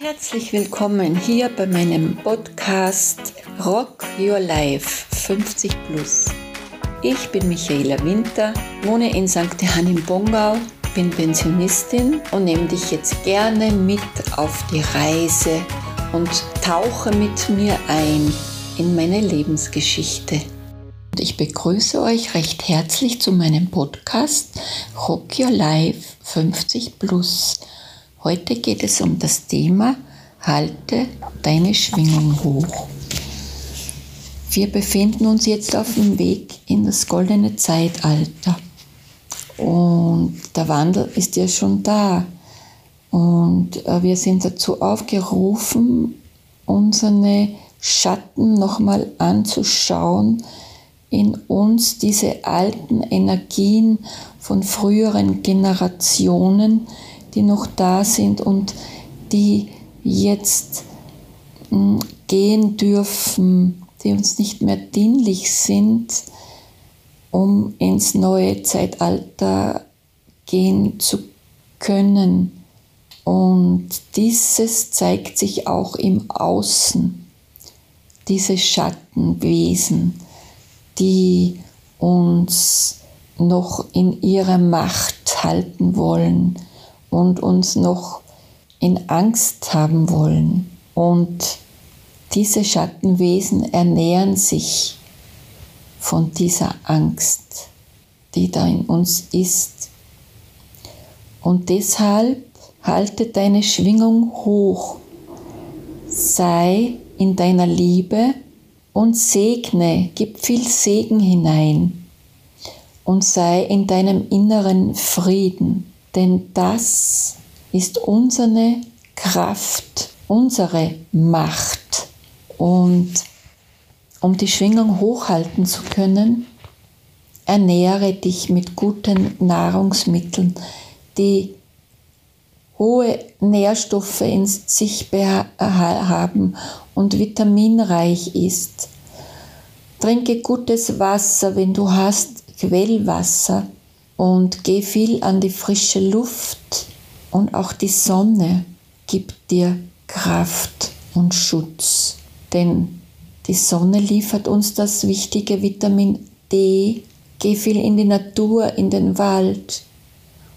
Herzlich willkommen hier bei meinem Podcast Rock Your Life 50 Plus. Ich bin Michaela Winter, wohne in St. Johann im Bongau, bin Pensionistin und nehme dich jetzt gerne mit auf die Reise und tauche mit mir ein in meine Lebensgeschichte. Ich begrüße euch recht herzlich zu meinem Podcast Rock Your Life 50 Plus. Heute geht es um das Thema Halte deine Schwingung hoch. Wir befinden uns jetzt auf dem Weg in das goldene Zeitalter. Und der Wandel ist ja schon da. Und äh, wir sind dazu aufgerufen, unsere Schatten nochmal anzuschauen, in uns diese alten Energien von früheren Generationen, die noch da sind und die jetzt hm, gehen dürfen, die uns nicht mehr dienlich sind, um ins neue Zeitalter gehen zu können. Und dieses zeigt sich auch im Außen, diese Schattenwesen, die uns noch in ihrer Macht halten wollen und uns noch in Angst haben wollen. Und diese Schattenwesen ernähren sich von dieser Angst, die da in uns ist. Und deshalb halte deine Schwingung hoch, sei in deiner Liebe und segne, gib viel Segen hinein und sei in deinem inneren Frieden, denn das ist unsere Kraft, unsere Macht. Und um die Schwingung hochhalten zu können, ernähre dich mit guten Nahrungsmitteln, die hohe Nährstoffe in sich haben und vitaminreich ist. Trinke gutes Wasser, wenn du hast Quellwasser und geh viel an die frische Luft und auch die Sonne gibt dir Kraft und Schutz, denn die Sonne liefert uns das wichtige Vitamin D. Geh viel in die Natur, in den Wald,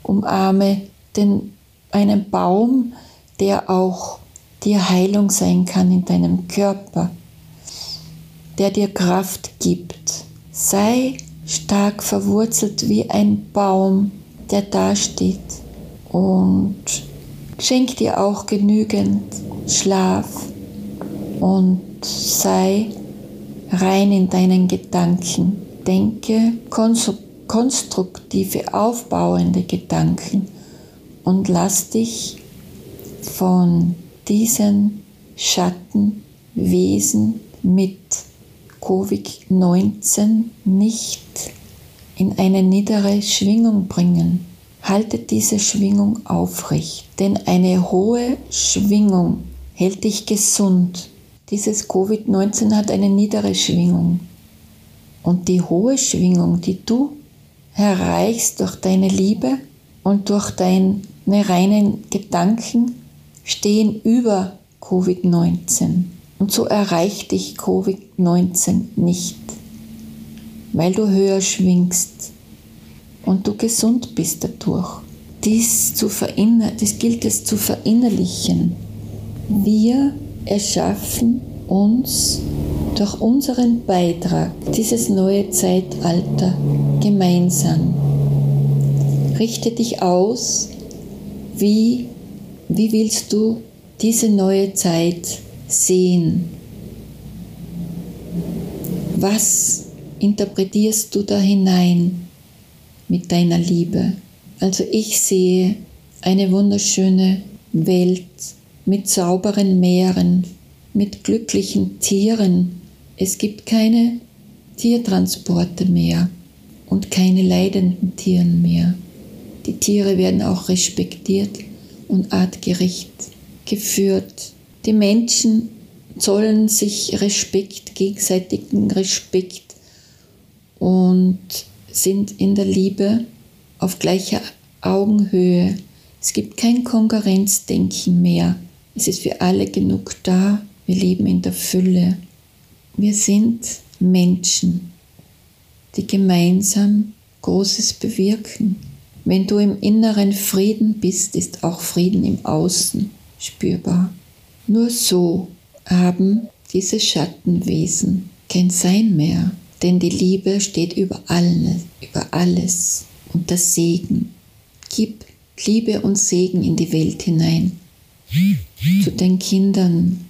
umarme den, einen Baum, der auch dir Heilung sein kann in deinem Körper, der dir Kraft gibt. Sei stark verwurzelt wie ein Baum, der dasteht und schenk dir auch genügend Schlaf und sei rein in deinen Gedanken. Denke konstruktive, aufbauende Gedanken und lass dich von diesen Schattenwesen mit Covid-19 nicht in eine niedere Schwingung bringen. Haltet diese Schwingung aufrecht, denn eine hohe Schwingung hält dich gesund. Dieses Covid-19 hat eine niedere Schwingung. Und die hohe Schwingung, die du erreichst durch deine Liebe und durch deine reinen Gedanken, stehen über Covid-19. Und so erreicht dich Covid-19 nicht, weil du höher schwingst und du gesund bist dadurch. Dies, zu das gilt es zu verinnerlichen. Wir erschaffen uns durch unseren Beitrag dieses neue Zeitalter gemeinsam. Richte dich aus, wie, wie willst du diese neue Zeit sehen? Was interpretierst du da hinein? mit deiner Liebe. Also ich sehe eine wunderschöne Welt mit sauberen Meeren, mit glücklichen Tieren. Es gibt keine Tiertransporte mehr und keine leidenden Tieren mehr. Die Tiere werden auch respektiert und artgerecht geführt. Die Menschen zollen sich Respekt, gegenseitigen Respekt und sind in der Liebe auf gleicher Augenhöhe. Es gibt kein Konkurrenzdenken mehr Es ist für alle genug da. Wir leben in der Fülle. Wir sind Menschen, die gemeinsam Großes bewirken. Wenn du im inneren Frieden bist, ist auch Frieden im Außen spürbar. Nur so haben diese Schattenwesen kein Sein mehr, denn die Liebe steht über alles, über alles und das Segen. Gib Liebe und Segen in die Welt hinein, zu den Kindern,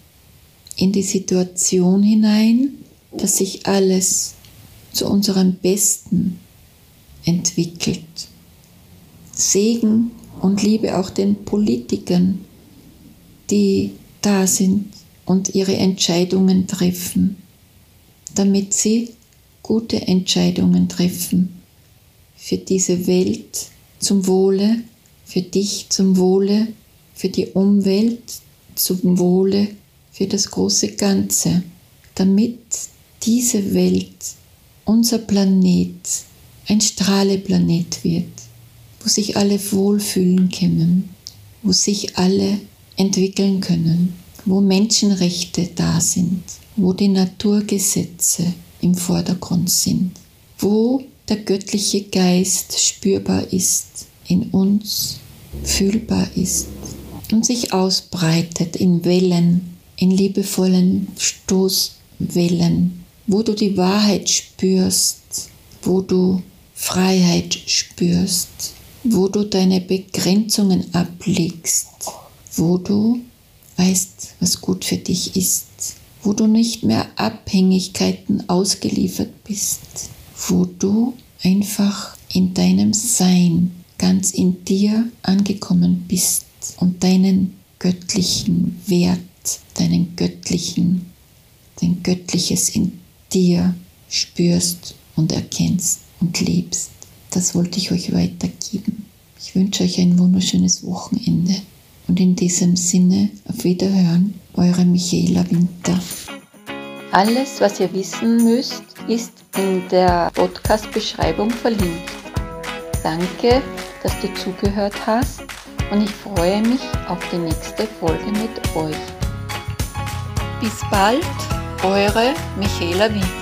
in die Situation hinein, dass sich alles zu unserem Besten entwickelt. Segen und Liebe auch den Politikern, die da sind und ihre Entscheidungen treffen, damit sie gute Entscheidungen treffen für diese Welt zum Wohle, für dich zum Wohle, für die Umwelt zum Wohle, für das große Ganze, damit diese Welt, unser Planet, ein Strahleplanet wird, wo sich alle wohlfühlen können, wo sich alle entwickeln können, wo Menschenrechte da sind, wo die Naturgesetze im Vordergrund sind, wo der göttliche Geist spürbar ist in uns, fühlbar ist und sich ausbreitet in Wellen, in liebevollen Stoßwellen, wo du die Wahrheit spürst, wo du Freiheit spürst, wo du deine Begrenzungen ablegst, wo du weißt, was gut für dich ist, wo du nicht mehr Abhängigkeiten ausgeliefert bist, wo du einfach in deinem Sein ganz in dir angekommen bist und deinen göttlichen Wert, deinen göttlichen, dein Göttliches in dir spürst und erkennst und lebst. Das wollte ich euch weitergeben. Ich wünsche euch ein wunderschönes Wochenende und in diesem Sinne auf Wiederhören, eure Michaela Winter. Alles, was ihr wissen müsst, ist in der Podcast-Beschreibung verlinkt. Danke, dass du zugehört hast und ich freue mich auf die nächste Folge mit euch. Bis bald, eure Michaela Winter.